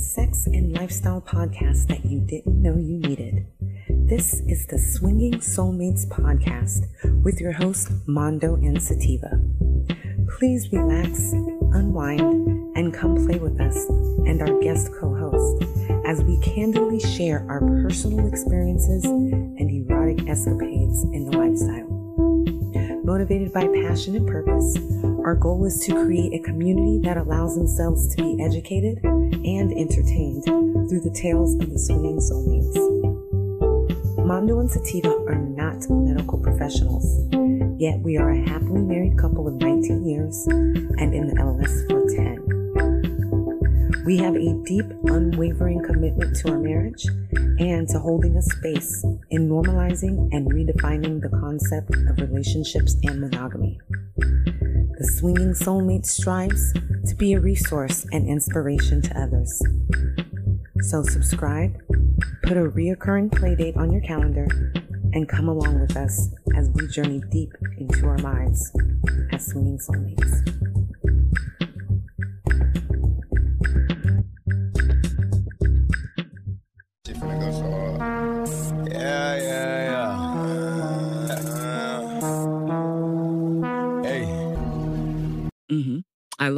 sex and lifestyle podcast that you didn't know you needed. This is the Swinging Soulmates podcast with your host, Mondo and Sativa. Please relax, unwind, and come play with us and our guest co host as we candidly share our personal experiences and erotic escapades in the lifestyle. Motivated by passion and purpose, our goal is to create a community that allows themselves to be educated and entertained through the tales of the swinging soulmates. Mondo and Sativa are not medical professionals, yet we are a happily married couple of 19 years and in the LS for 10. We have a deep, unwavering commitment to our marriage and to holding a space in normalizing and redefining the concept of relationships and monogamy. The Swinging Soulmate strives to be a resource and inspiration to others. So, subscribe, put a reoccurring playdate on your calendar, and come along with us as we journey deep into our lives as swinging soulmates.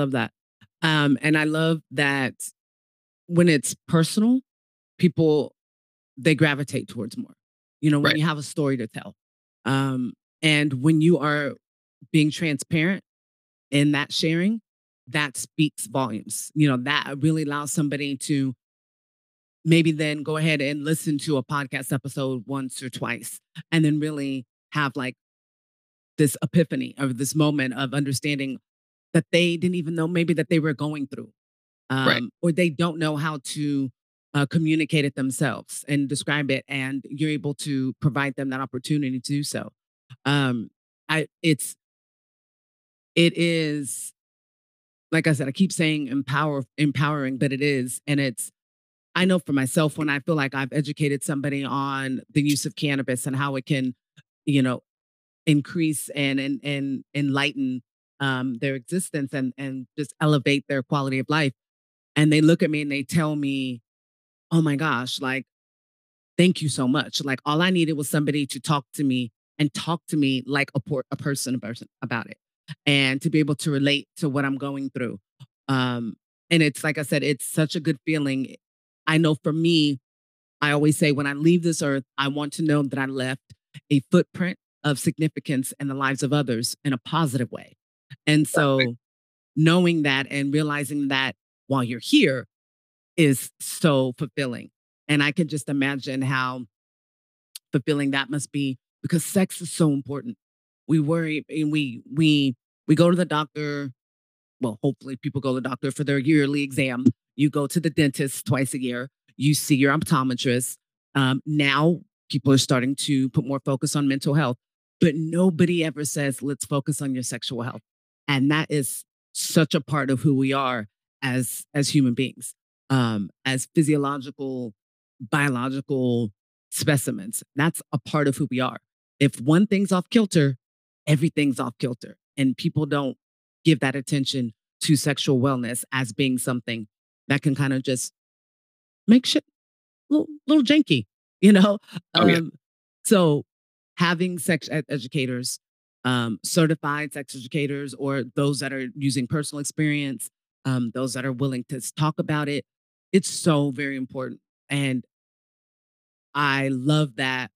Love that. Um, and I love that when it's personal, people they gravitate towards more. You know, when Right. you have a story to tell. Um, and when you are being transparent in that sharing, that speaks volumes. You know, that really allows somebody to maybe then go ahead and listen to a podcast episode once or twice and then really have like this epiphany or this moment of understanding that they didn't even know maybe that they were going through um, Right. or they don't know how to uh, communicate it themselves and describe it and you're able to provide them that opportunity to do so um, I, it's it is like i said i keep saying empower empowering but it is and it's i know for myself when i feel like i've educated somebody on the use of cannabis and how it can you know increase and and, and enlighten um, their existence and and just elevate their quality of life. And they look at me and they tell me oh my gosh like thank you so much. Like all i needed was somebody to talk to me and talk to me like a, por- a person a person about it and to be able to relate to what i'm going through. Um and it's like i said it's such a good feeling. I know for me i always say when i leave this earth i want to know that i left a footprint of significance in the lives of others in a positive way and so knowing that and realizing that while you're here is so fulfilling. And I can just imagine how fulfilling that must be because sex is so important. We worry and we we we go to the doctor. Well, hopefully people go to the doctor for their yearly exam. You go to the dentist twice a year. You see your optometrist. Um, now people are starting to put more focus on mental health, but nobody ever says, let's focus on your sexual health. And that is such a part of who we are as as human beings um as physiological biological specimens. That's a part of who we are. If one thing's off kilter everything's off kilter. And people don't give that attention to sexual wellness as being something that can kind of just make shit a little, little janky you know? Oh, yeah. um so having sex ed- educators um, certified sex educators or those that are using personal experience, um, those that are willing to talk about it. It's so very important. And I love that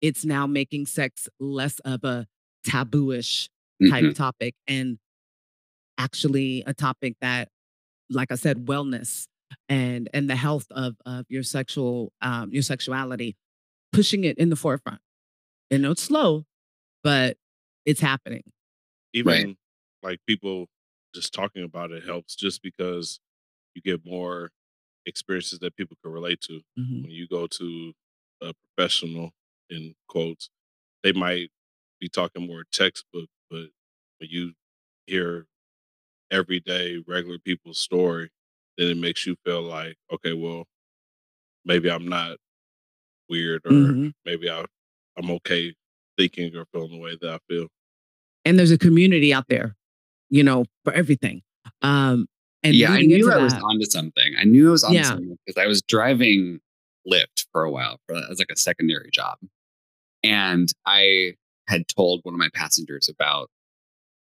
it's now making sex less of a tabooish type Mhm. topic and actually a topic that, like I said, wellness and and the health of of your sexual um, your sexuality, pushing it in the forefront. And it's slow, but it's happening. even like people just talking about it helps just because you get more experiences that people can relate to Mhm. when you go to a professional in quotes they might be talking more textbook but when you hear everyday regular people's story then it makes you feel like okay well maybe i'm not weird or Mhm. maybe I, i'm okay thinking or feeling the way that i feel and there's a community out there, you know, for everything. Um, And yeah, I knew into I was that- onto something. I knew I was onto Yeah. something because I was driving Lyft for a while for, as like a secondary job, and I had told one of my passengers about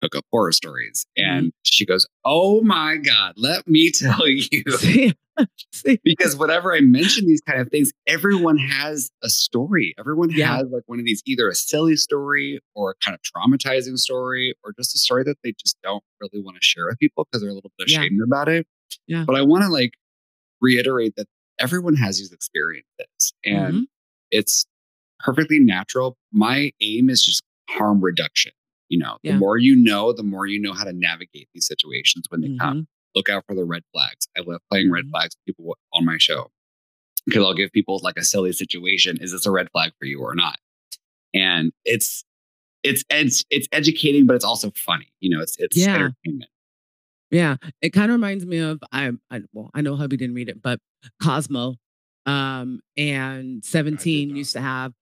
hookup horror stories, Mm-hmm. and she goes, "Oh my god, let me tell you." See? See? because whenever I mention these kind of things, everyone has a story. Everyone Yeah. has like one of these either a silly story or a kind of traumatizing story or just a story that they just don't really want to share with people because they're a little bit Yeah. ashamed about it. Yeah. But I want to like reiterate that everyone has these experiences and Mhm. it's perfectly natural. My aim is just harm reduction. You know, Yeah. the more you know, the more you know how to navigate these situations when they come Mhm. look out for the red flags. I love playing red Mhm. flags with people on my show because I'll give people like a silly situation. Is this a red flag for you or not? And it's it's it's it's educating, but it's also funny. You know, it's it's Yeah. entertainment. Yeah, it kind of reminds me of I, I well, I know hubby didn't read it, but Cosmo um and 17 used to have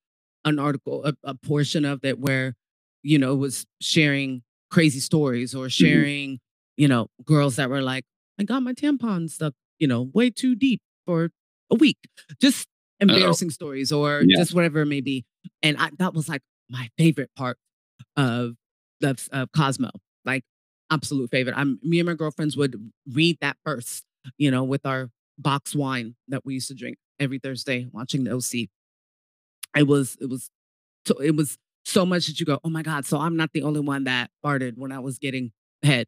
an article, a, a portion of it where, you know, was sharing crazy stories or mm-hmm. sharing, you know, girls that were like, I got my tampon stuck, you know, way too deep for a week. Just embarrassing stories or Yeah. just whatever it may be. And I, that was like my favorite part of of, of Cosmo. Like absolute favorite. I'm me and my girlfriends would read that first, you know, with our box wine that we used to drink every Thursday watching the OC. It was it was so it was so much that you go, oh my God, so I'm not the only one that farted when I was getting head,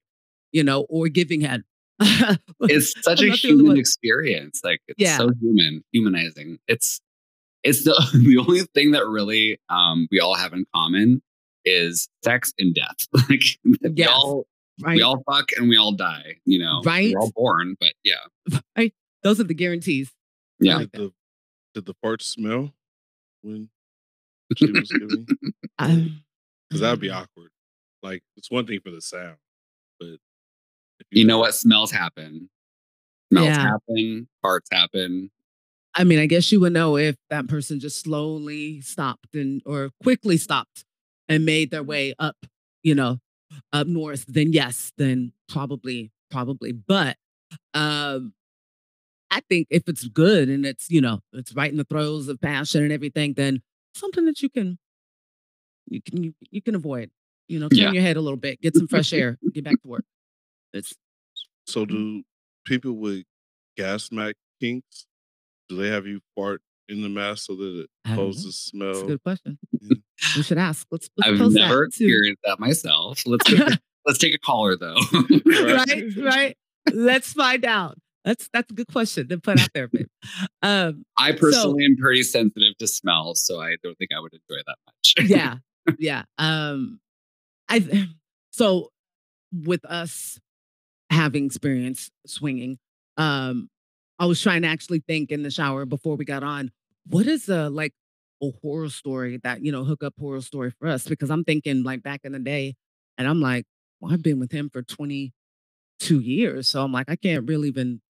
you know, or giving head. It's such I'm a not the only human experience. Like it's Yeah. so human, humanizing. It's it's the the only thing that really um we all have in common is sex and death. like we Yes. all right? we all fuck and we all die. You know, Right. We're all born, but yeah, Right. Those are the guarantees. yeah. like did the did the fart smell when she was giving? Because that'd be Mm. awkward. Like it's one thing for the sound, but if you know what? Smells happen. Smells Yeah. happen. Farts happen. I mean, I guess you would know if that person just slowly stopped and or quickly stopped and made their way up, you know, up north, then yes, then probably, probably. But um I think if it's good and it's, you know, it's right in the throes of passion and everything, then something that you can you can you, you can avoid. You know, turn Yeah. your head a little bit, get some fresh air, get back to work. It's So Mm-hmm. do people with gas mask kinks? Do they have you fart in the mask so that it I don't know. a smell? good question. Yeah. We should ask. Let's, let's I've post never that too. experienced that myself. Let's take let's take a caller though. right, right. Let's find out. That's that's a good question to put out there, babe. Um, I personally am pretty sensitive to smells, so I don't think I would enjoy that much. yeah, yeah. Um, I so with us having experience swinging, um, I was trying to actually think in the shower before we got on. What is a like a horror story that you know hook up horror story for us? Because I'm thinking like back in the day, and I'm like, well, I've been with him for 22 years, so I'm like, I can't really even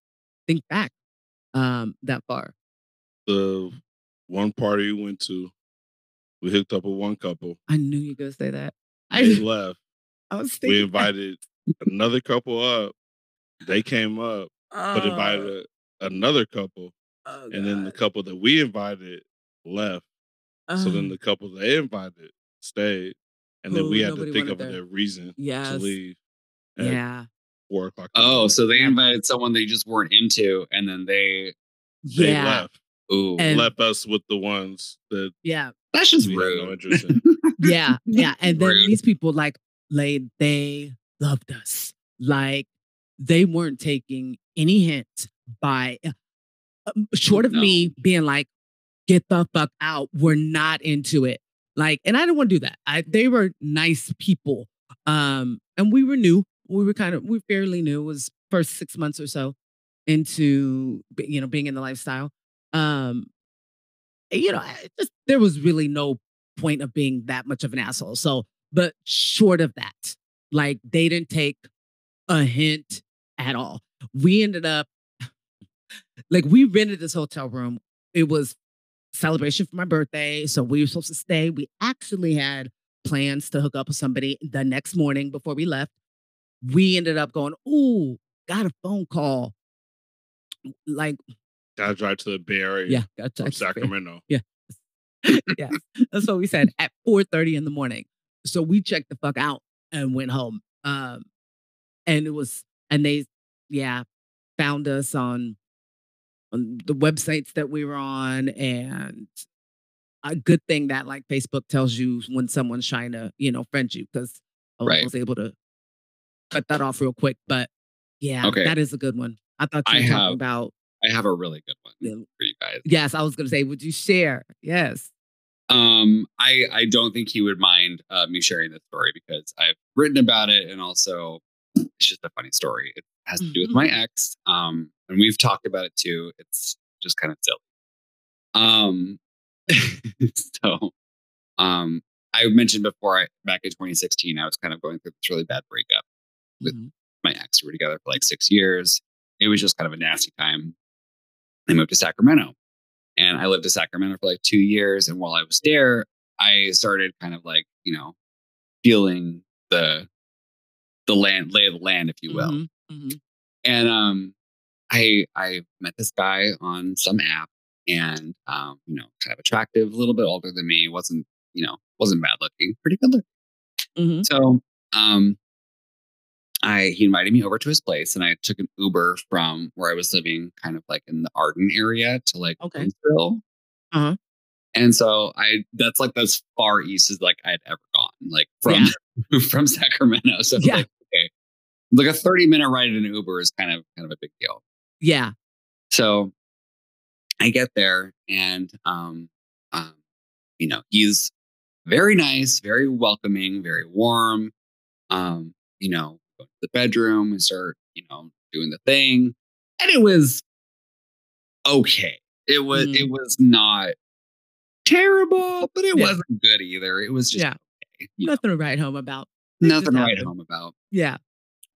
think back um that far. The one party we went to, we hooked up with one couple. I knew you were gonna say that. They I, left. I was thinking We invited another couple up. They came up, but invited a- another couple, Oh, and then the couple that we invited left. So then Oh, the couple they invited stayed, and then we had to think of their reason to leave at yeah, four o'clock. Oh, morning. so they invited someone they just weren't into, and then they they yeah, left, ooh, And- left us with the ones that yeah, that's just we had rude. no in. yeah, yeah. And then Rude. these people like laid, they loved us. Like they weren't taking any hint by um, short of me being like, get the fuck out. We're not into it. Like, and I didn't want to do that. I they were nice people. Um, and we were new. We were kind of we fairly new. It was first six months or so into you know being in the lifestyle. Um, you know, just there was really no point of being that much of an asshole. So, but short of that, like they didn't take a hint at all. We ended up like we rented this hotel room. It was celebration for my birthday, so we were supposed to stay. We actually had plans to hook up with somebody the next morning before we left. We ended up going, ooh, got a phone call. Like, Gotta drive to the Bay Area yeah, got from touched the face. Sacramento. yeah. That's what we said at 4:30 in the morning. So we checked the fuck out and went home. Um, and it was, and they, yeah, found us on on the websites that we were on, and a good thing that like Facebook tells you when someone's trying to, you know, friend you because I Right. was able to cut that off real quick. But yeah, Okay. that is a good one. I thought you I were talking have- about. I have a really good one Yeah. for you guys. Yes, I was gonna say, would you share? Yes. Um, I I don't think he would mind uh, me sharing this story because I've written about it, and also it's just a funny story. It has to do with my ex, um, and we've talked about it too. It's just kind of silly. Um, so, um, I mentioned before, I, back in 2016, I was kind of going through this really bad breakup with Mhm. my ex. We were together for like six years. It was just kind of a nasty time. I moved to Sacramento and I lived in Sacramento for like two years. And while I was there, I started kind of like, you know, feeling the, the land, lay of the land, if you will. Mhm, mhm. And, um, I, I met this guy on some app and, um, you know, kind of attractive, a little bit older than me, wasn't, you know, wasn't bad looking, pretty good looking. Mhm. So, um, I he invited me over to his place, and I took an Uber from where I was living, kind of like in the Arden area, to like Okay. Uh-huh. And so I that's like as far east as like I'd ever gone, like from from Sacramento. So Yeah. like okay, like a thirty minute ride in an Uber is kind of kind of a big deal. Yeah. So I get there and um, um you know, he's very nice, very welcoming, very warm. Um, you know, go to the bedroom and start, you know, doing the thing. And it was okay. It was Mm. it was not terrible, but it Yeah. wasn't good either. It was just Yeah. okay, you know, Nothing to write home about. Just nothing to write home about Yeah.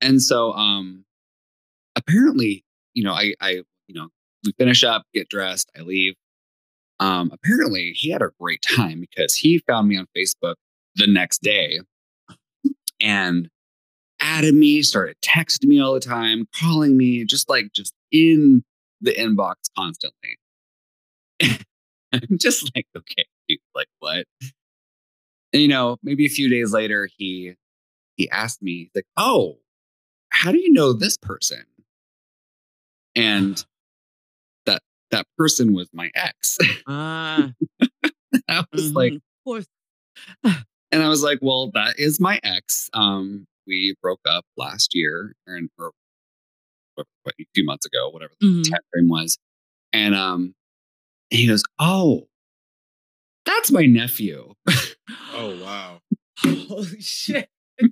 and so um apparently you know i i you know we finish up get dressed i leave um apparently he had a great time because he found me on facebook the next day and added me started texting me all the time calling me just like just in the inbox constantly i'm just like okay dude, like what and you know maybe a few days later he he asked me like oh how do you know this person? And that that person was my ex. Ah. I was like, mhm. of course. and I was like, well, that is my ex. Um, we broke up last year and or what, what, a few months ago, whatever the Mhm. time frame was. And um, he goes, oh, that's my nephew. Oh wow. Holy shit. I'm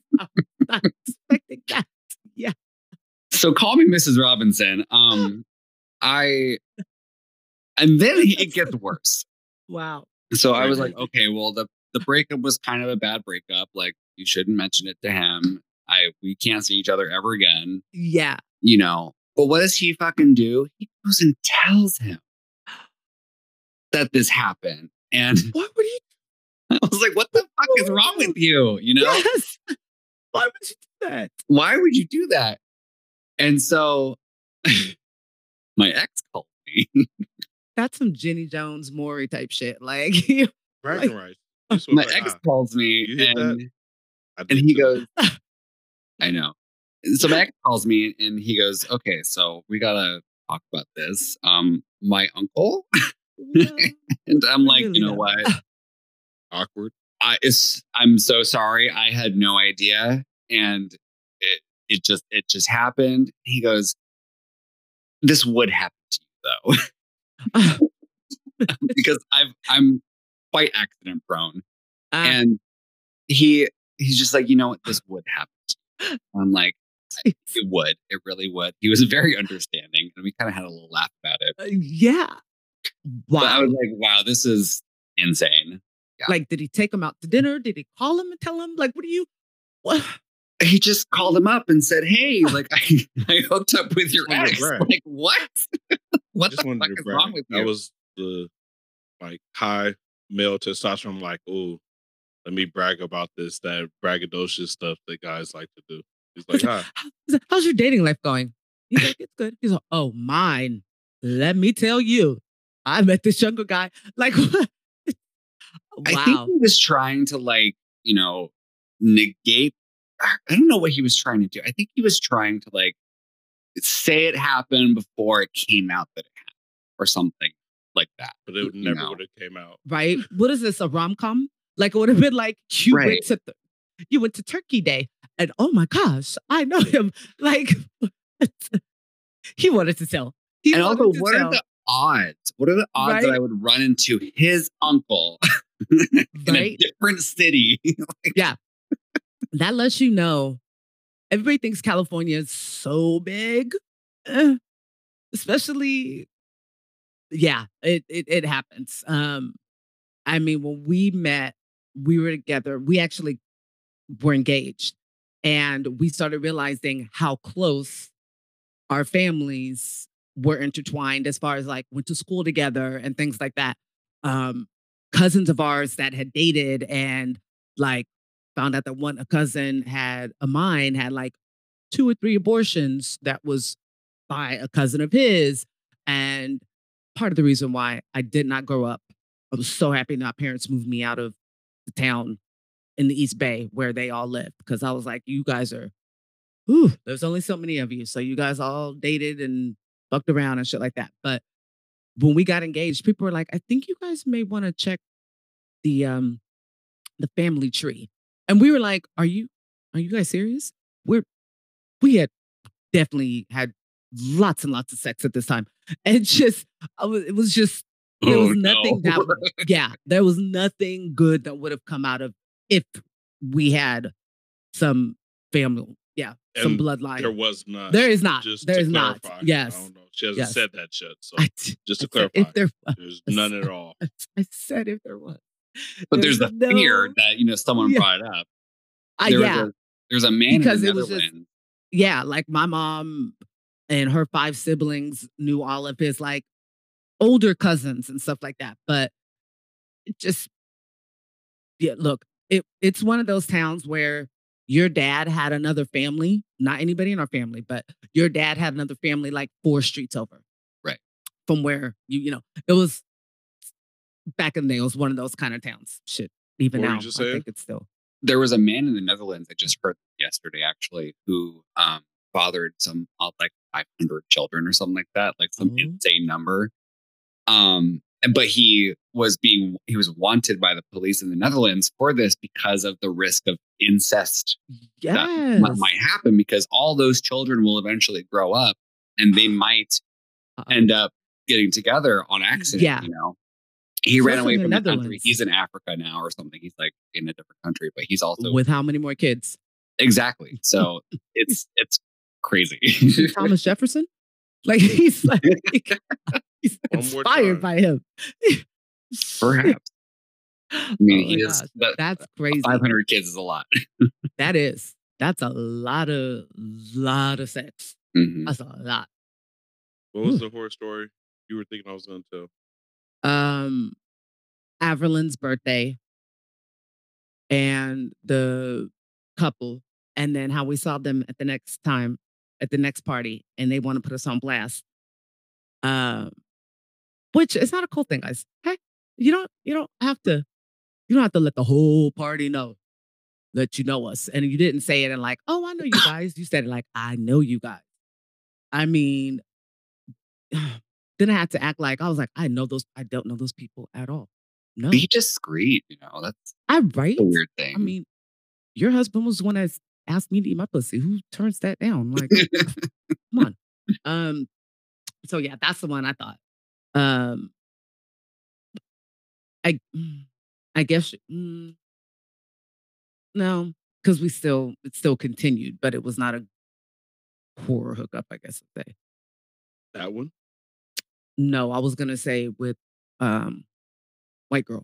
not expecting that. Yeah. so call me Mrs. Robinson. Um, I, and then he- it gets worse. Wow. So I was like, okay, well, the the breakup was kind of a bad breakup. Like you shouldn't mention it to him. I we can't see each other ever again. Yeah. You know. But what does he fucking do? He goes and tells him that this happened. And What would you I was like, what the fuck is wrong with you? You know? Yes. Why would you do that? Why would you do that? And so my ex called me. That's some Jenny Jones Maury type shit. Like you Bragging rights. My like, ex ah, calls me You hit that? and and he goes, I know. So my ex calls me and he goes, okay, so we gotta talk about this. Um, my uncle, No. and I'm like, Really you know not. what? awkward. I it's I'm so sorry. I had no idea, and it it just it just happened. He goes, this would happen to you though, because I've I'm quite accident prone, Ah, and he he's just like, you know what, this would happen. I'm like. It would. It really would. He was very understanding, and we kind of had a little laugh about it. Uh, yeah. But I was like, "Wow, this is insane." yeah. Like, did he take him out to dinner? Did he call him and tell him, like, what do you what? He just called him up and said, "Hey, like I, I hooked up with your ex." brag. Like what? what the fuck is brag. wrong with you? That was the like high male testosterone. Like, oh, let me brag about this. That braggadocious stuff that guys like to do. He's like, hi. How's your dating life going? He's like, it's good. He's like, oh, mine. Let me tell you, I met this younger guy. Like, wow. I think he was trying to like, you know, negate. I don't know what he was trying to do. I think he was trying to like say it happened before it came out that it happened or something like that. But it never would have came out. right? What is this? A rom com? Like it would have been like you Right. went to the, you went to Turkey Day, and oh my gosh, I know him. Like he wanted to tell. He And also, what tell, are the odds? What are the odds that I would run into his uncle in a different city? Yeah. That lets you know. Everybody thinks California is so big, eh, especially. Yeah, it, it it happens. Um, I mean, when we met, we were together. We actually were engaged, and we started realizing how close our families were intertwined as far as like went to school together and things like that. Um, cousins of ours that had dated and like found out that one a cousin had a mine had like two or three abortions that was by a cousin of his and part of the reason why I did not grow up I was so happy that my parents moved me out of the town in the East Bay where they all lived because I was like you guys are whew, there's only so many of you so you guys all dated and fucked around and shit like that but when we got engaged people were like I think you guys may want to check the um the family tree and we were like, "Are you are you guys serious?" We're we had definitely had lots and lots of sex at this time. And just I was, it was just there Oh, was nothing no. that would- yeah, there was nothing good that would have come out of if we had some family, yeah, some bloodline. There was not. there is not. Just There to is not. Yes. I don't know. She hasn't Yes. said that shit. So I, just to I clarify, if there was, there's none at all. I said if there was. But there's the There's fear that you know someone Yeah. brought it up. There was yeah, a, there's a man Because in it the was just- yeah, like my mom and her five siblings knew all of his like older cousins and stuff like that. But it just yeah, look, it it's one of those towns where your dad had another family, not anybody in our family, but your dad had another family like four streets over. Right. From where you, you know, it was back in the day, it was one of those kind of towns. Shit. Even What now, I saying? think it's still there was a man in the Netherlands I just heard yesterday actually who um fathered some uh, like 500 children or something like that, like some Oh. insane number. Um, but he was being he was wanted by the police in the Netherlands for this because of the risk of incest yes. that mi- might happen because all those children will eventually grow up and they might Uh-oh. end up getting together on accident. Yeah. You know, he ran away in the from the country. Netherlands. He's in Africa now or something. He's like in a different country, but he's also with how many more kids? exactly. So it's it's crazy. Thomas Jefferson? Like he's like he's inspired by him. Perhaps. I mean, Oh he is gosh, that That's crazy. 500 kids is a lot. That is. That's a lot of lot of sex. Mhm. That's a lot. What was the horror story you were thinking I was going to tell? Um Averlin's birthday and the couple, and then how we saw them at the next time at the next party, and they want to put us on blast. Um, which is not a cool thing, guys. Hey, you don't you don't have to you don't have to let the whole party know that you know us. And you didn't say it and like, oh, I know you guys. You said it like, I know you guys. I mean, then I had to act like I was like, I know those, I don't know those people at all. No. Be discreet, you know. That's I right? a weird thing. I mean, your husband was the one that asked me to eat my pussy. Who turns that down? Like, come on. Um, so yeah, that's the one I thought. Um I I guess mm, no, because we still it still continued, but it was not a horror hookup, I guess I'd say. That one? No, I was gonna say with um white girl.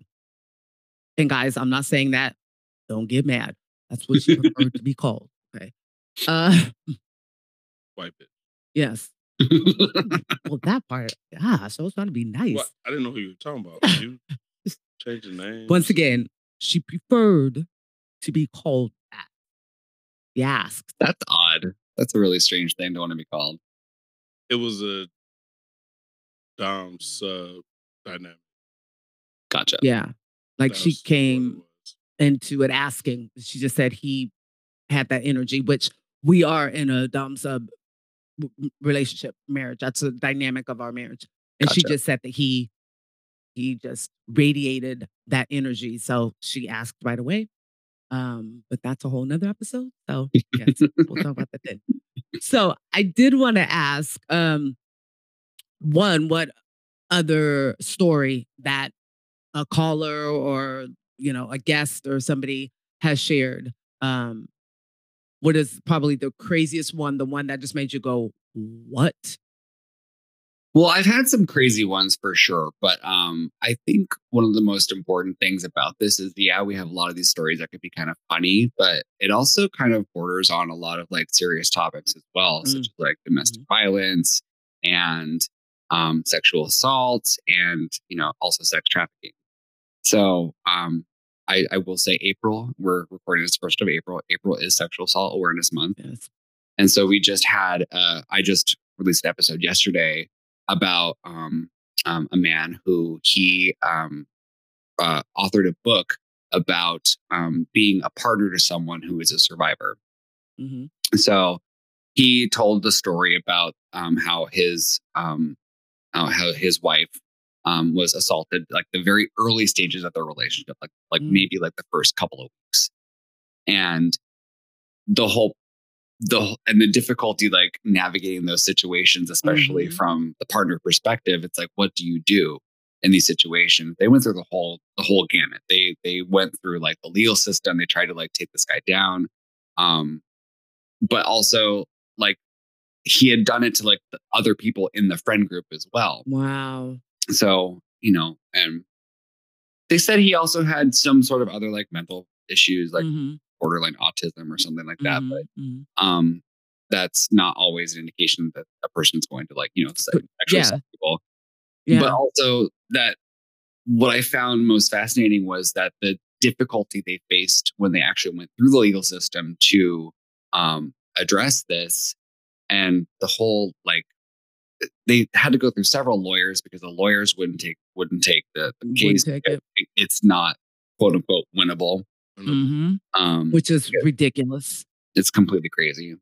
And guys, I'm not saying that. Don't get mad. That's what she preferred to be called. Okay. Uh Wipe it. yes. Well, that part, gosh, so it's trying to be nice. What? I didn't know who you were talking about. You changed the name. Once again, she preferred to be called that. Yes. That's odd. That's a really strange thing to want to be called. it was a dom sub dynamic. Gotcha. Yeah. Like she That's what it came was. Into it asking. She just said he had that energy, which we are in a dom sub relationship marriage. That's the dynamic of our marriage. And she just said that he he just radiated that energy. So she asked right away. Um, but that's a whole nother episode. So yes, we'll talk about that then. So I did want to ask um one, what other story that a caller or you know a guest or somebody has shared um what is probably the craziest one the one that just made you go what Well, I've had some crazy ones for sure, but um, I think one of the most important things about this is, yeah, we have a lot of these stories that could be kind of funny, but it also kind of borders on a lot of like serious topics as well, such Mm. as like domestic violence and um, sexual assault, and you know, also sex trafficking. So, um, I, I will say, April. We're recording this first of April. April is Sexual Assault Awareness Month. yes And so we just had, uh, I just released an episode yesterday about um, um, a man who he um, uh, authored a book about um, being a partner to someone who is a survivor. hmm So he told the story about um, how his um, uh, how his wife um, was assaulted, like the very early stages of their relationship, like like Mm. maybe like the first couple of weeks, and the whole the and the difficulty like navigating those situations, especially Mhm. from the partner perspective. It's like, what do you do in these situations? They went through the whole the whole gamut. They they went through like the legal system. They tried to like take this guy down. Um, but also like he had done it to like the other people in the friend group as well. wow So, you know, and they said he also had some sort of other like mental issues, like Mhm, borderline autism or something like that. mhm, But mhm. um, that's not always an indication that a person's going to like, you know, sexually yeah. people. yeah But also that what I found most fascinating was that the difficulty they faced when they actually went through the legal system to um, address this and the whole like they had to go through several lawyers because the lawyers wouldn't take wouldn't take the, the case take it- it's not quote unquote winnable Mhm, um which is ridiculous it's completely crazy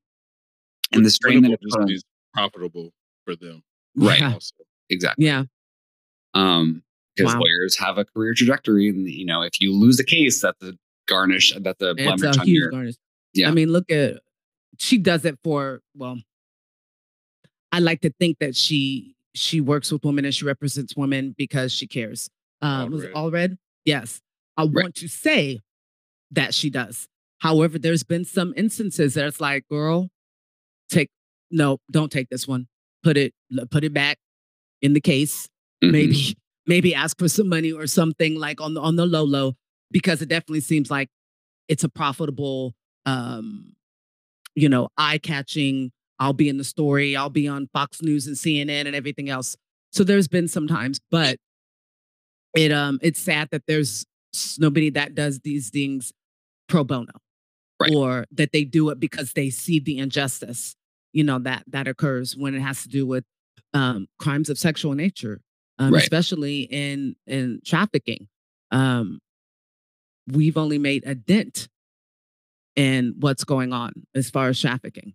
and the strain that Winnable it on, means profitable for them. Right. yeah, Also. exactly yeah. um because Wow. lawyers have a career trajectory and you know if you lose a case that's a garnish that's a it's blemish on your garnish Yeah. i mean look at she does it for well i like to think that she she works with women and she represents women because she cares. Um was it Allred? Yes. I Right. want to say that she does. However there's been some instances that it's like girl take no don't take this one. Put it put it back in the case. Mhm. maybe maybe ask for some money or something like on the on the low low because it definitely seems like it's a profitable um you know eye-catching i'll be in the story i'll be on fox news and cnn and everything else so there's been some times but it um it's sad that there's nobody that does these things pro bono Right. or that they do it because they see the injustice you know that that occurs when it has to do with um crimes of sexual nature um, Right. especially in in trafficking um we've only made a dent in what's going on as far as trafficking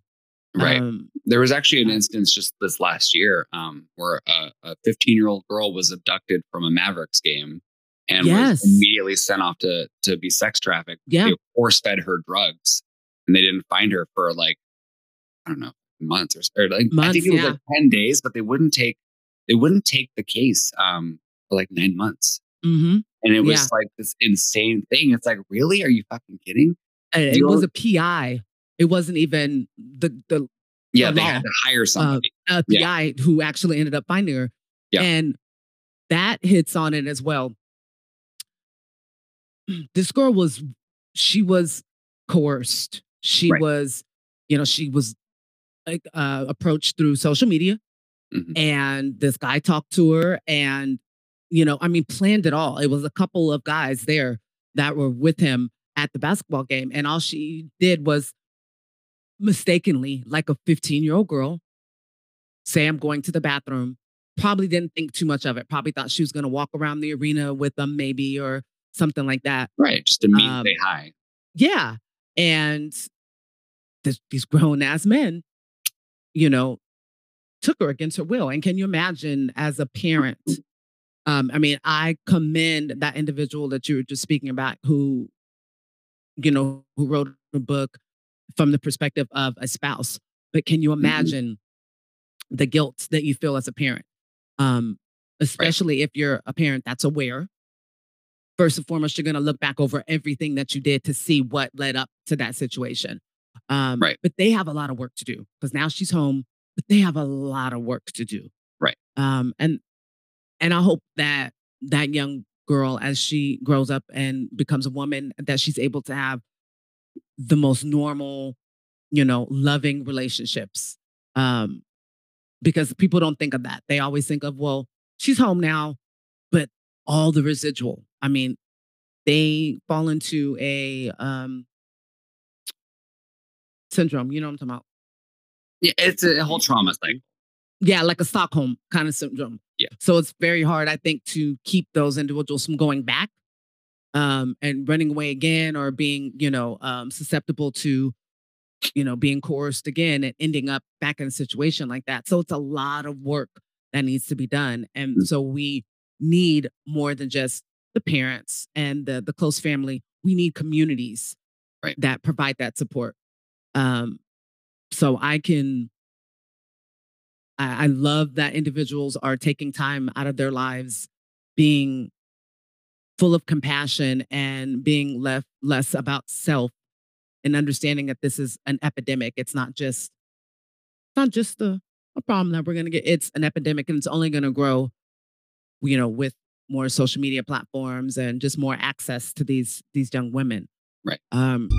right. Um there was actually an instance just this last year um where a, a 15 year old girl was abducted from a mavericks game and Yes. was immediately sent off to to be sex trafficked. Yeah they force fed her drugs and they didn't find her for like i don't know months or, or like i think it was yeah. like 10 days but they wouldn't take they wouldn't take the case um for like nine months. Hmm and it was Yeah. like this insane thing. It's like really? Are you fucking kidding? It was a pi it wasn't even the the yeah The they law. had to hire somebody a Yeah. who actually ended up finding her Yeah. and that hits on it as well this girl was she was coerced she Right. was you know she was like uh approached through social media Mhm. and this guy talked to her and you know i mean planned it all it was a couple of guys there that were with him at the basketball game and all she did was mistakenly like a 15 year old girl say I'm going to the bathroom, probably didn't think too much of it. Probably thought she was going to walk around the arena with them, maybe, or something like that. Right. Just to meet, Um, say hi. Yeah. And this, these grown ass men, you know, took her against her will. And can you imagine as a parent? Um, I mean, I commend that individual that you were just speaking about who, you know, who wrote a book from the perspective of a spouse. But can you imagine the guilt that you feel as a parent? Um, especially if you're a parent that's aware. First and foremost, you're going to look back over everything that you did to see what led up to that situation. Um, Right. But they have a lot of work to do because now she's home, but they have a lot of work to do. Right. Um, and and I hope that that young girl, as she grows up and becomes a woman, that she's able to have the most normal, you know, loving relationships. Um, because people don't think of that. They always think of, well, she's home now, but all the residual. I mean, they fall into a um syndrome. You know what I'm talking about? Yeah, it's a whole trauma thing. Yeah, like a Stockholm kind of syndrome. Yeah. So it's very hard, I think, to keep those individuals from going back um, and running away again or being, you know, um, susceptible to, you know, being coerced again and ending up back in a situation like that. So it's a lot of work that needs to be done. And Mm. so we need more than just the parents and the the close family. We need communities Right. that provide that support. Um, so I can I, I love that individuals are taking time out of their lives being full of compassion and being left less about self and understanding that this is an epidemic. It's not just it's not just a, a problem that we're gonna get. It's an epidemic and it's only gonna grow, you know, with more social media platforms and just more access to these these young women. Right. Um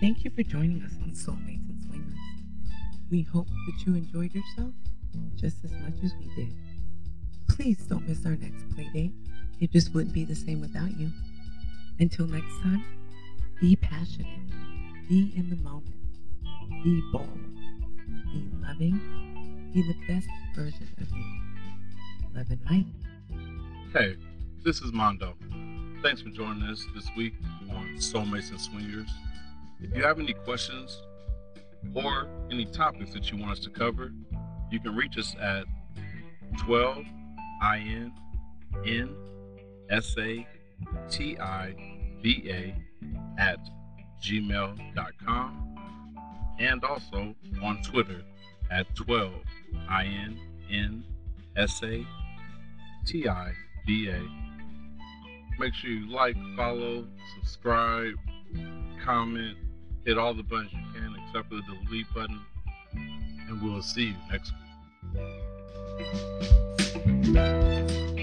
Thank you for joining us on Soulmates and Swingers. We hope that you enjoyed yourself just as much as we did. Please don't miss our next play date. It just wouldn't be the same without you. Until next time, be passionate, be in the moment, be bold, be loving, be the best version of you. Love and light. Hey, this is Mondo. Thanks for joining us this week on Soulmates and Swingers. If you have any questions or any topics that you want us to cover, you can reach us at 12 IN N S A T I V A at gmail.com and also on Twitter at 12 IN N S A T I V A. Make sure you like, follow, subscribe, comment, hit all the buttons you can except for the delete button. And we'll see you next week. Música